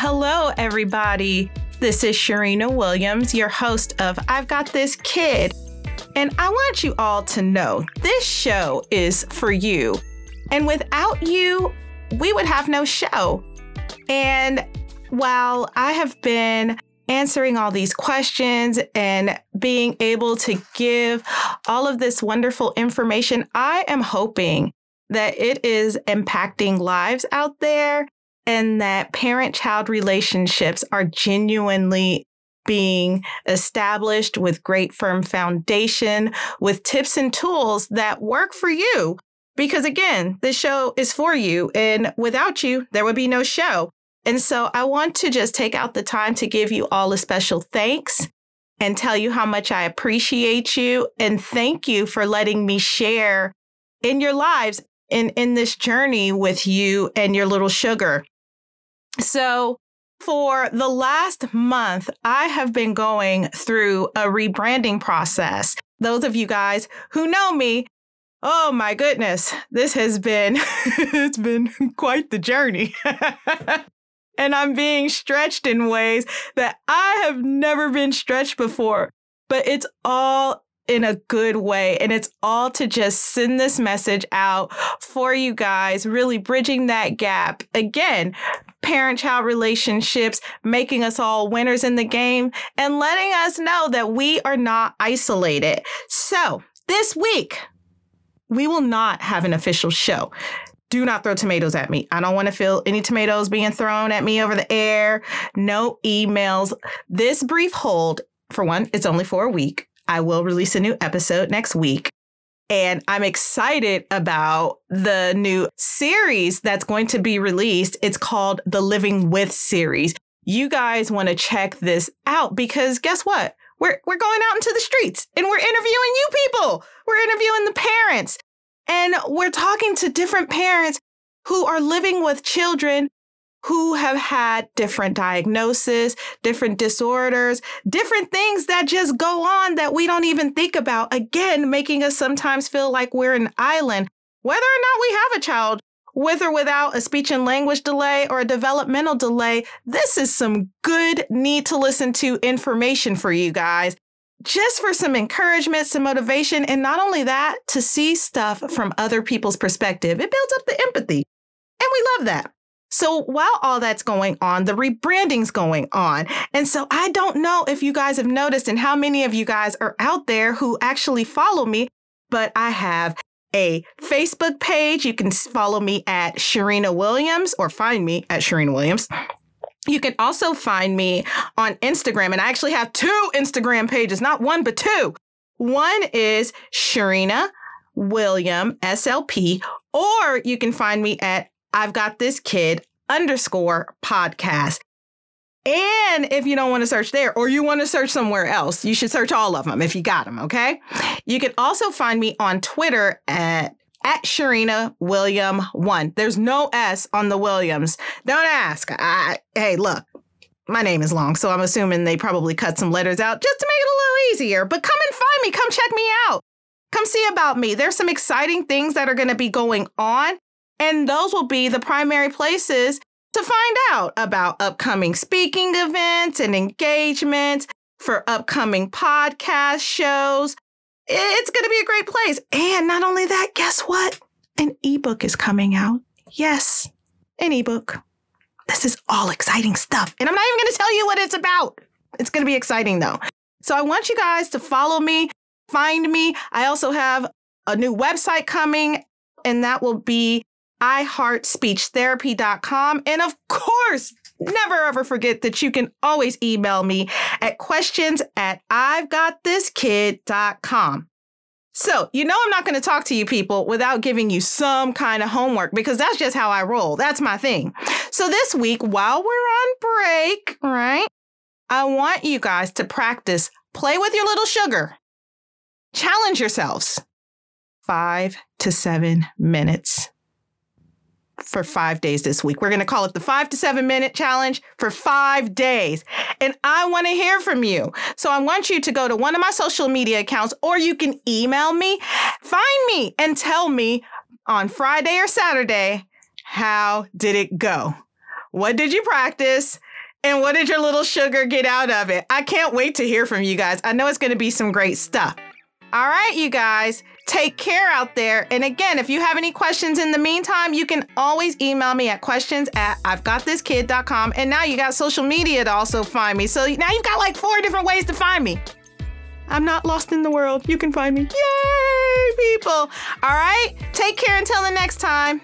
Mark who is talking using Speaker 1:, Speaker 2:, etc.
Speaker 1: Hello, everybody. This is Sharina Williams, your host of I've Got This Kid. And I want you all to know this show is for you. And without you, we would have no show. And while I have been answering all these questions and being able to give all of this wonderful information, I am hoping that it is impacting lives out there and that parent child relationships are genuinely being established with great firm foundation with tips and tools that work for you because again this show is for you and without you there would be no show and so I want to just take out the time to give you all a special thanks and tell you how much I appreciate you and thank you for letting me share in your lives in, in this journey with you and your little sugar. So, for the last month, I have been going through a rebranding process. Those of you guys who know me, oh my goodness, this has been it's been quite the journey. and I'm being stretched in ways that I have never been stretched before. But it's all in a good way. And it's all to just send this message out for you guys, really bridging that gap. Again, parent child relationships, making us all winners in the game, and letting us know that we are not isolated. So this week, we will not have an official show do not throw tomatoes at me. I don't want to feel any tomatoes being thrown at me over the air. No emails. This brief hold, for one, it's only for a week. I will release a new episode next week. And I'm excited about the new series that's going to be released. It's called the Living With series. You guys want to check this out because guess what? We're, we're going out into the streets and we're interviewing you people. We're interviewing the parents. And we're talking to different parents who are living with children who have had different diagnoses, different disorders, different things that just go on that we don't even think about. Again, making us sometimes feel like we're an island, whether or not we have a child with or without a speech and language delay or a developmental delay. This is some good, need to listen to information for you guys just for some encouragement, some motivation, and not only that, to see stuff from other people's perspective. It builds up the empathy. And we love that. So while all that's going on, the rebranding's going on. And so I don't know if you guys have noticed and how many of you guys are out there who actually follow me, but I have a Facebook page. You can follow me at Sharina Williams or find me at Sharina Williams. You can also find me on Instagram, and I actually have two Instagram pages, not one, but two. One is Sharina William SLP, or you can find me at I've Got This Kid underscore podcast. And if you don't want to search there or you want to search somewhere else, you should search all of them if you got them, okay? You can also find me on Twitter at at Sharina William one. There's no S on the Williams. Don't ask. I, hey, look, my name is long, so I'm assuming they probably cut some letters out just to make it a little easier. But come and find me. Come check me out. Come see about me. There's some exciting things that are going to be going on, and those will be the primary places to find out about upcoming speaking events and engagements for upcoming podcast shows, it's going to be a great place. And not only that, guess what? An ebook is coming out. Yes, an ebook. This is all exciting stuff. And I'm not even going to tell you what it's about. It's going to be exciting though. So I want you guys to follow me, find me. I also have a new website coming, and that will be iheartspeechtherapy.com. And of course, never ever forget that you can always email me at questions at I've got this kid.com. So, you know, I'm not going to talk to you people without giving you some kind of homework because that's just how I roll. That's my thing. So, this week, while we're on break, right, I want you guys to practice play with your little sugar, challenge yourselves five to seven minutes for five days this week. We're going to call it the five to seven minute challenge for five days. And I want to hear from you. So I want you to go to one of my social media accounts or you can email me, find me, and tell me on Friday or Saturday, how did it go? What did you practice? And what did your little sugar get out of it? I can't wait to hear from you guys. I know it's going to be some great stuff. All right, you guys, take care out there. And again, if you have any questions in the meantime, you can always email me at questions at I've And now you got social media to also find me. So now you've got like four different ways to find me. I'm not lost in the world. You can find me. Yay, people. All right, take care until the next time.